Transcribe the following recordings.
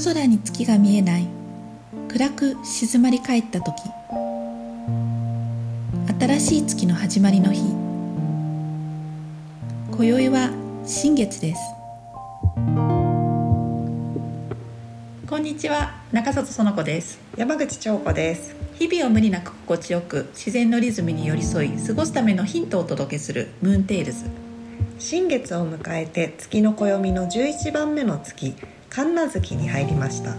夜空に月が見えない。暗く静まり返った時。新しい月の始まりの日。今宵は新月です。こんにちは。中里園子です。山口彫子です。日々を無理なく心地よく自然のリズムに寄り添い過ごすためのヒントをお届けするムーンテイルズ。新月を迎えて月の暦の11番目の月。神無月に入りました。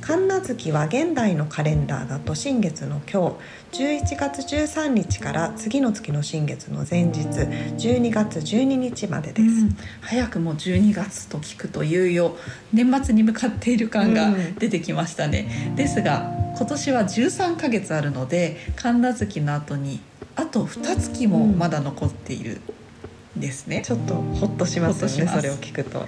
神無月は現代のカレンダーだと新月の今日11月13日から次の月の新月の前日12月12日までです、うん、早くも12月と聞くといよいよ年末に向かっている感が出てきましたね、うん、ですが今年は13ヶ月あるので神無月の後にあと2月もまだ残っているですね、ちょっとホッとしますよねそれを聞くと。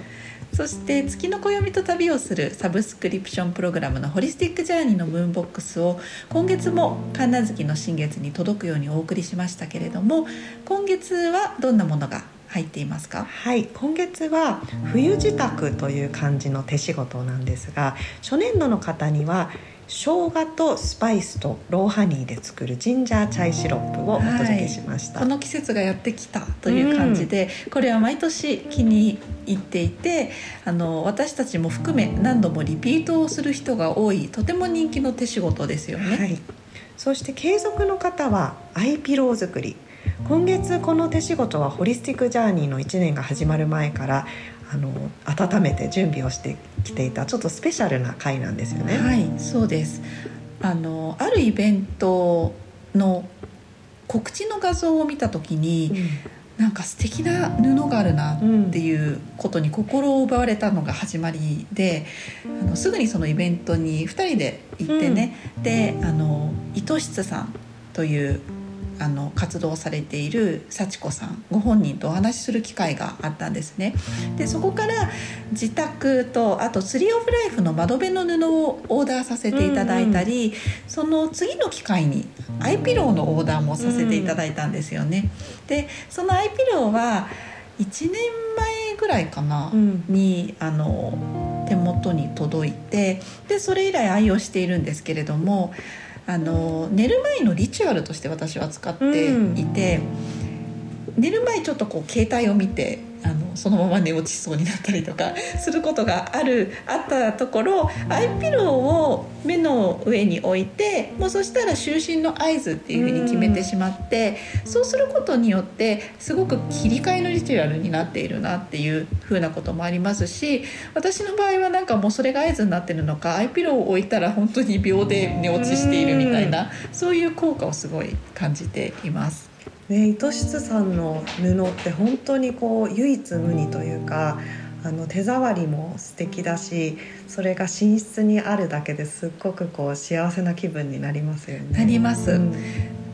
そして月の暦と旅をするサブスクリプションプログラムのホリスティックジャーニーのムーンボックスを今月も神無月の新月に届くようにお送りしましたけれども今月はどんなものが入っていますか？はい今月は冬支度という感じの手仕事なんですが初年度の方には生姜とスパイスとローハニーで作るジンジャーチャイシロップをお届けしました、はい、この季節がやってきたという感じで、うん、これは毎年気に入っていてあの私たちも含め何度もリピートをする人が多いとても人気の手仕事ですよね、はい、そして継続の方はアイピロー作り。今月この手仕事はホリスティックジャーニーの1年が始まる前からあの温めて準備をしてきていたちょっとスペシャルな回なんですよね。はいそうです。あのあるイベントの告知の画像を見た時に、うん。なんか素敵な布があるなっていうことに心を奪われたのが始まりであのすぐにそのイベントに2人で行ってね、うん、であの糸室さんというあの活動されている幸子さんご本人とお話しする機会があったんですね。でそこから自宅とあとツリー・オブ・ライフの窓辺の布をオーダーさせていただいたり、うんうん、その次の機会にアイピローのオーダーもさせていただいたんですよね。でそのアイピローは1年前ぐらいかな、うん、にあの手元に届いてでそれ以来愛用しているんですけれどもあの寝る前のリチュアルとして私は使っていて、うん、寝る前ちょっとこう携帯を見てあのそのまま寝落ちそうになったりとかすることがあるあったところアイピローを目の上に置いてもうそしたら就寝の合図っていうふうに決めてしまってそうすることによってすごく切り替えのリチュアルになっているなっていうふうなこともありますし私の場合はなんかもうそれが合図になってるのかアイピローを置いたら本当に秒で寝落ちしているみたいなそういう効果をすごい感じています。ね、糸質さんの布って本当にこう唯一無二というかあの手触りも素敵だしそれが寝室にあるだけですっごくこう幸せな気分になりますよね。なります、うん、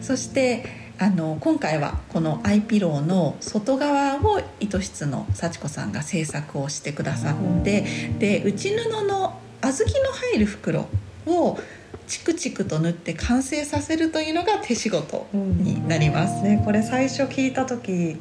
そしてあの今回はこのアイピローの外側を糸質の幸子さんが制作をしてくださって、うん、で内布の小豆の入る袋をチクチクと塗って完成させるというのが手仕事になります、うん、ね、これ最初聞いた時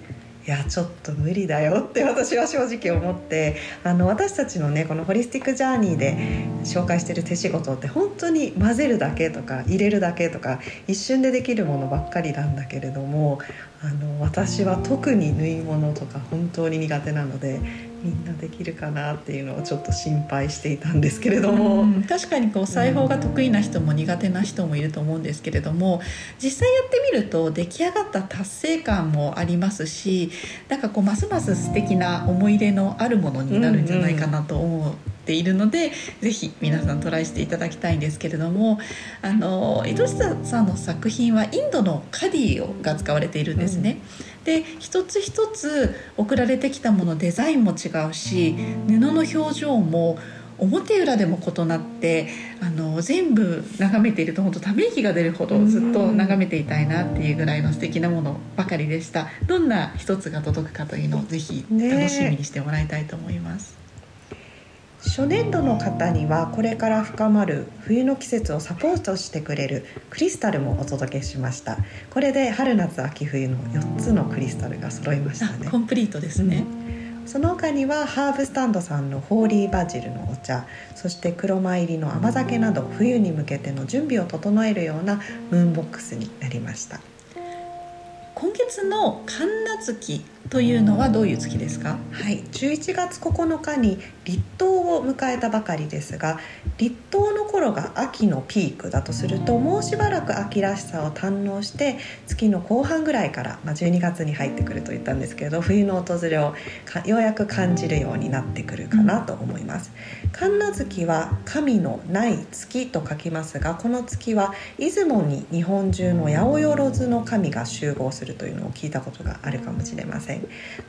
いやちょっと無理だよって私は正直思ってあの私たちのねこのホリスティックジャーニーで紹介してる手仕事って本当に混ぜるだけとか入れるだけとか一瞬でできるものばっかりなんだけれどもあの私は特に縫い物とか本当に苦手なのでみんなできるかなっていうのをちょっと心配していたんですけれども、確かにこう裁縫が得意な人も苦手な人もいると思うんですけれども実際やってみると出来上がった達成感もありますしなんかこうますます素敵な思い入れのあるものになるんじゃないかなと思う。ているのでぜひ皆さんトライしていただきたいんですけれどもあの井戸下さんの作品はインドのカディをが使われているんですね。うん、で一つ一つ送られてきたものデザインも違うし布の表情も表裏でも異なってあの全部眺めていると本当ため息が出るほどずっと眺めていたいなっていうぐらいの素敵なものばかりでしたどんな一つが届くかというのをぜひ楽しみにしてもらいたいと思います。初年度の方にはこれから深まる冬の季節をサポートしてくれるクリスタルもお届けしました。これで春夏秋冬の4つのクリスタルが揃いましたね。コンプリートですね、うん、その他にはハーブスタンドさんのホーリーバジルのお茶そして黒米入りの甘酒など冬に向けての準備を整えるようなムーンボックスになりました。今月の神奈月というのはどういう月ですか？はい。11月9日に立冬を迎えたばかりですが立冬の頃が秋のピークだとするともうしばらく秋らしさを堪能して月の後半ぐらいから、まあ、12月に入ってくると言ったんですけれど冬の訪れをようやく感じるようになってくるかなと思います。神奈月は神のない月と書きますがこの月は出雲に日本中の八百万の神が集合するというのを聞いたことがあるかもしれません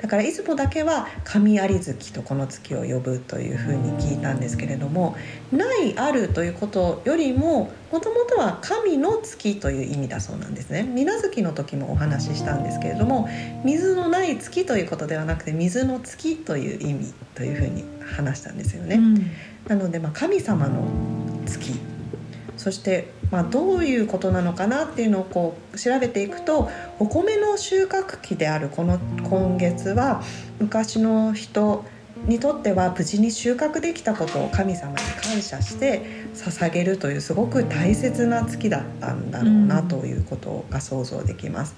だから出雲だけは神有月とこの月を呼ぶというふうに聞いたんですけれどもないあるということよりももともとは神の月という意味だそうなんですね。水無月の時もお話ししたんですけれども水のない月ということではなくて水の月という意味というふうに話したんですよね、うん、なのでまあ神様の月そしてまあどういうことなのかなっていうのをこう調べていくとお米の収穫期であるこの今月は昔の人にとっては無事に収穫できたことを神様に感謝して捧げるというすごく大切な月だったんだろうなということが想像できます。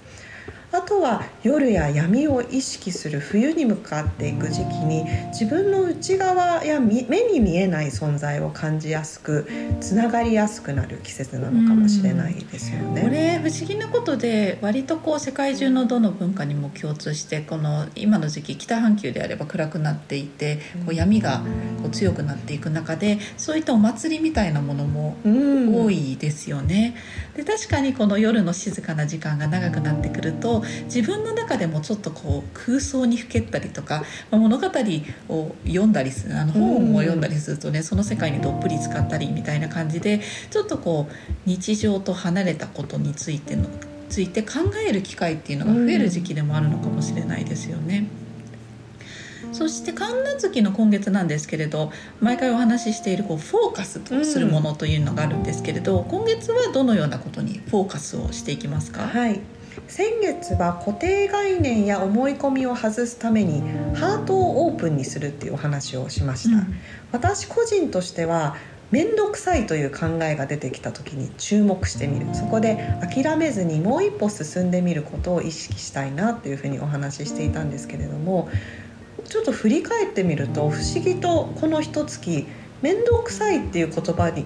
うんあとは夜や闇を意識する冬に向かっていく時期に自分の内側や目に見えない存在を感じやすくつながりやすくなる季節なのかもしれないですよね。これ不思議なことで割とこう世界中のどの文化にも共通してこの今の時期北半球であれば暗くなっていてこう闇がこう強くなっていく中でそういったお祭りみたいなものも多いですよね。で確かにこの夜の静かな時間が長くなってくると自分の中でもちょっとこう空想にふけったりとか、まあ、物語を読んだりするあの本を読んだりするとねその世界にどっぷり使ったりみたいな感じでちょっとこう日常と離れたことについてのついて考える機会っていうのが増える時期でもあるのかもしれないですよね。そして神奈月の今月なんですけれど毎回お話ししているこうフォーカスとするものというのがあるんですけれど、今月はどのようなことにフォーカスをしていきますか？はい先月は固定概念や思い込みを外すためにハートをオープンにするっていうお話をしました、うん、私個人としては面倒くさいという考えが出てきた時に注目してみる。そこで諦めずにもう一歩進んでみることを意識したいなというふうにお話ししていたんですけれどもちょっと振り返ってみると不思議とこの一月面倒くさいっていう言葉に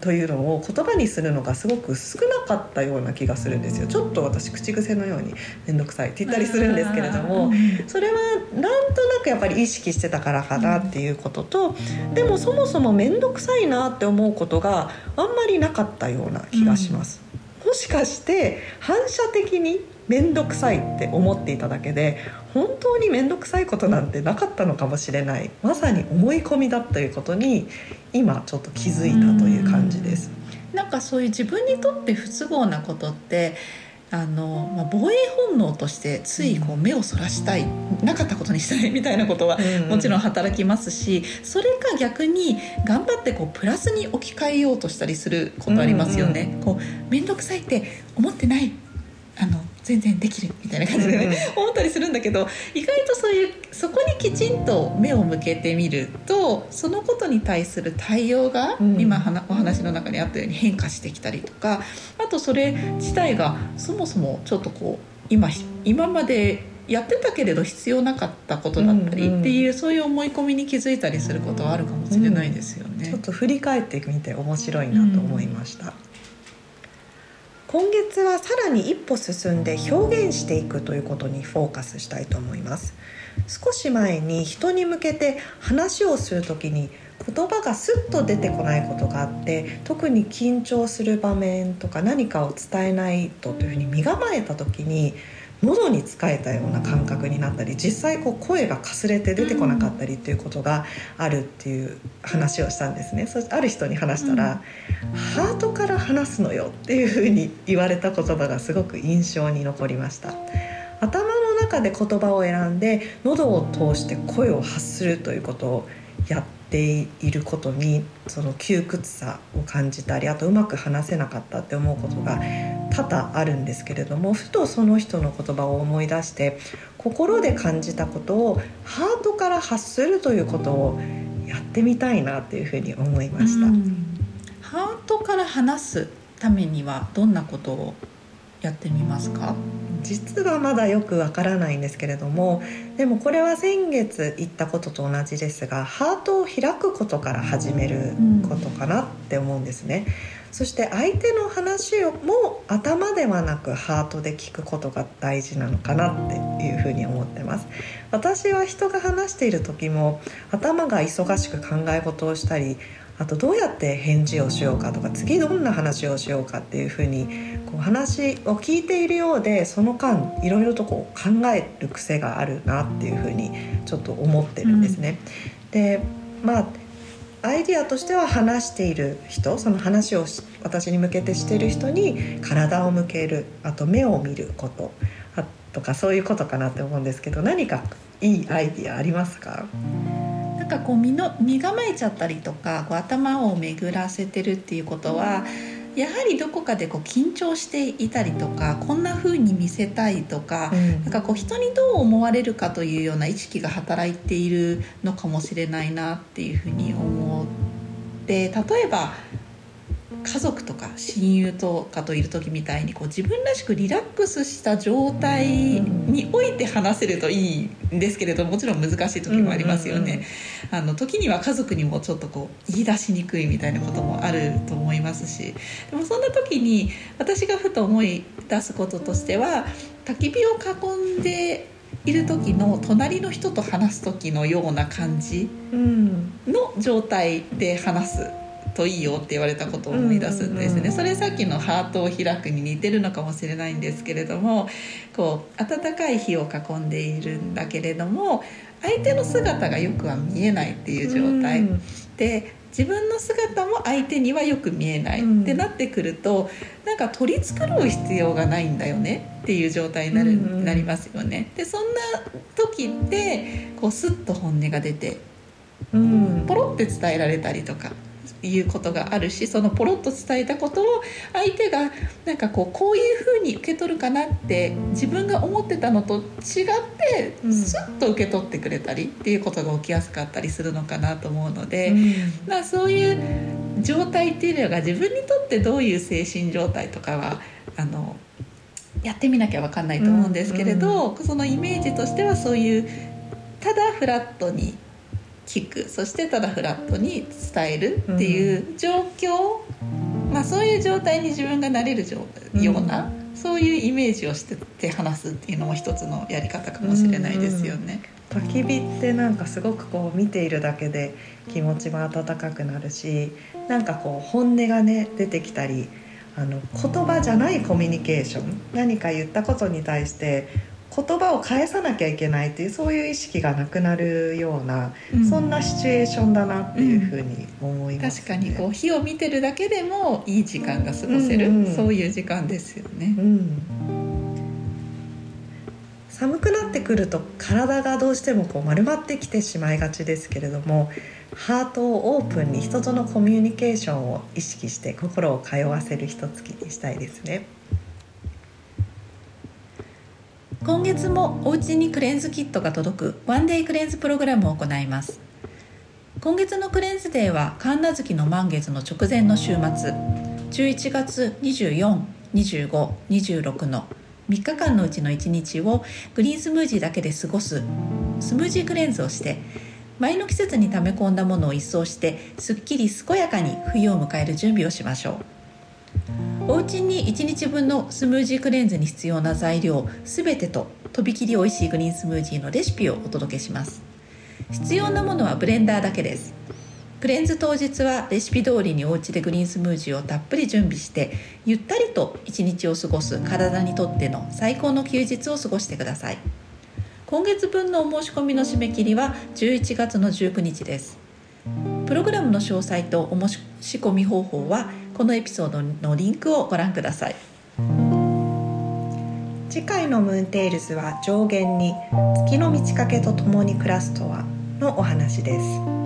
というのを言葉にするのがすごく少なかったような気がするんですよ。ちょっと私口癖のように面倒くさいって言ったりするんですけれどもそれはなんとなくやっぱり意識してたからかなっていうこととでもそもそも面倒くさいなって思うことがあんまりなかったような気がします。もしかして反射的に面倒くさいって思っていただけで本当に面倒くさいことなんてなかったのかもしれない。まさに思い込みだということに今ちょっと気づいたという感じです。なんかそういう自分にとって不都合なことってあの、まあ、防衛本能としてついこう目をそらしたい、うん、なかったことにしたいみたいなことはもちろん働きますしそれか逆に頑張ってこうプラスに置き換えようとしたりすることありますよね。うんうん、こう面倒くさいって思ってない。あの全然できるみたいな感じでね、うん、思ったりするんだけど意外とそういうそこにきちんと目を向けてみるとそのことに対する対応が、うん、今お話の中にあったように変化してきたりとかあとそれ自体がそもそもちょっとこう今今までやってたけれど必要なかったことだったりっていう、うんうん、そういう思い込みに気づいたりすることはあるかもしれないですよね。ちょっと振り返ってみて面白いなと思いました。今月はさらに一歩進んで表現していくということにフォーカスしたいと思います少し前に人に向けて話をする時に言葉がスッと出てこないことがあって特に緊張する場面とか何かを伝えないとというふうに身構えた時に喉につかえたような感覚になったり実際こう声がかすれて出てこなかったりっていうことがあるっていう話をしたんですね。そしてある人に話したら、うん、ハートから話すのよっていうふうに言われた言葉がすごく印象に残りました。頭の中で言葉を選んで喉を通して声を発するということをやっていることにその窮屈さを感じたりあとうまく話せなかったって思うことが多々あるんですけれどもふとその人の言葉を思い出して心で感じたことをハートから発するということをやってみたいなっていうふうに思いました。ハートから話すためにはどんなことをやってみますか？実はまだよくわからないんですけれどもでもこれは先月言ったことと同じですがハートを開くことから始めることかなって思うんですね。そして相手の話をも頭ではなくハートで聞くことが大事なのかなっていうふうに思ってます私は人が話している時も頭が忙しく考え事をしたりあとどうやって返事をしようかとか次どんな話をしようかっていうふうにこう話を聞いているようでその間いろいろとこう考える癖があるなっていうふうにちょっと思ってるんですね。うん、でまあアイディアとしては話している人その話を私に向けてしている人に体を向けるあと目を見ることあとかそういうことかなって思うんですけど何かいいアイディアありますか？かこう身の身構えちゃったりとかこう頭を巡らせてるっていうことはやはりどこかでこう緊張していたりとかこんな風に見せたいとか,、なんかこう人にどう思われるかというような意識が働いているのかもしれないなっていうふうに思って例えば家族とか親友とかといる時みたいにこう自分らしくリラックスした状態において話せるといいんですけれどもちろん難しい時もありますよね。あの時には家族にもちょっとこう言い出しにくいみたいなこともあると思いますしでもそんな時に私がふと思い出すこととしては焚き火を囲んでいる時の隣の人と話す時のような感じの状態で話すといいよって言われたことを思い出すんですね、それさっきのハートを開くに似てるのかもしれないんですけれどもこう温かい火を囲んでいるんだけれども相手の姿がよくは見えないっていう状態、で自分の姿も相手にはよく見えない、ってなってくるとなんか取り繕う必要がないんだよねっていう状態になる、うんうん、なりますよね。でそんな時ってこうスッと本音が出て、うん、ポロって伝えられたりとかいうことがあるしそのポロッと伝えたことを相手がなんかこうこういうふうに受け取るかなって自分が思ってたのと違ってスッと受け取ってくれたりっていうことが起きやすかったりするのかなと思うので、うん、まあ、そういう状態っていうのが自分にとってどういう精神状態とかはあのやってみなきゃ分かんないと思うんですけれど、うん。うん、そのイメージとしてはそういうただフラットに聞くそしてただフラットに伝えるっていう状況、うん、まあ、そういう状態に自分がなれるような、うん、そういうイメージをしてて話すっていうのも一つのやり方かもしれないですよね。うん、焚き火ってなん。かすごくこう見ているだけで気持ちも温かくなるしなん。かこう本音がね出てきたりあの言葉じゃないコミュニケーション何か言ったことに対して言葉を返さなきゃいけないっていうそういう意識がなくなるような、うん、そんなシチュエーションだなっていうふうに思います、ねうん、確かにこう火を見てるだけでもいい時間が過ごせる、うんうん、そういう時間ですよね。うん寒くなってくると体がどうしてもこう丸まってきてしまいがちですけれどもハートをオープンに人とのコミュニケーションを意識して心を通わせる一月にしたいですね。今月もお家にクレンズキットが届くワンデイクレンズプログラムを行います。今月のクレンズデーは神奈月の満月の直前の週末。11月242526の3日間のうちの1日をグリーンスムージーだけで過ごすスムージークレンズをして前の季節に溜め込んだものを一掃してすっきり健やかに冬を迎える準備をしましょう。お家に1日分のスムージークレンズに必要な材料すべてととびきり美味しいグリーンスムージーのレシピをお届けします。必要なものはブレンダーだけです。クレンズ当日はレシピ通りにお家でグリーンスムージーをたっぷり準備してゆったりと一日を過ごす体にとっての最高の休日を過ごしてください。今月分のお申し込みの締め切りは11月の19日です。ログラムの詳細とお申し込み方法はこのエピソードのリンクをご覧ください。次回のムーンテイルズは上限に月の満ち欠けと共に暮らすとはのお話です。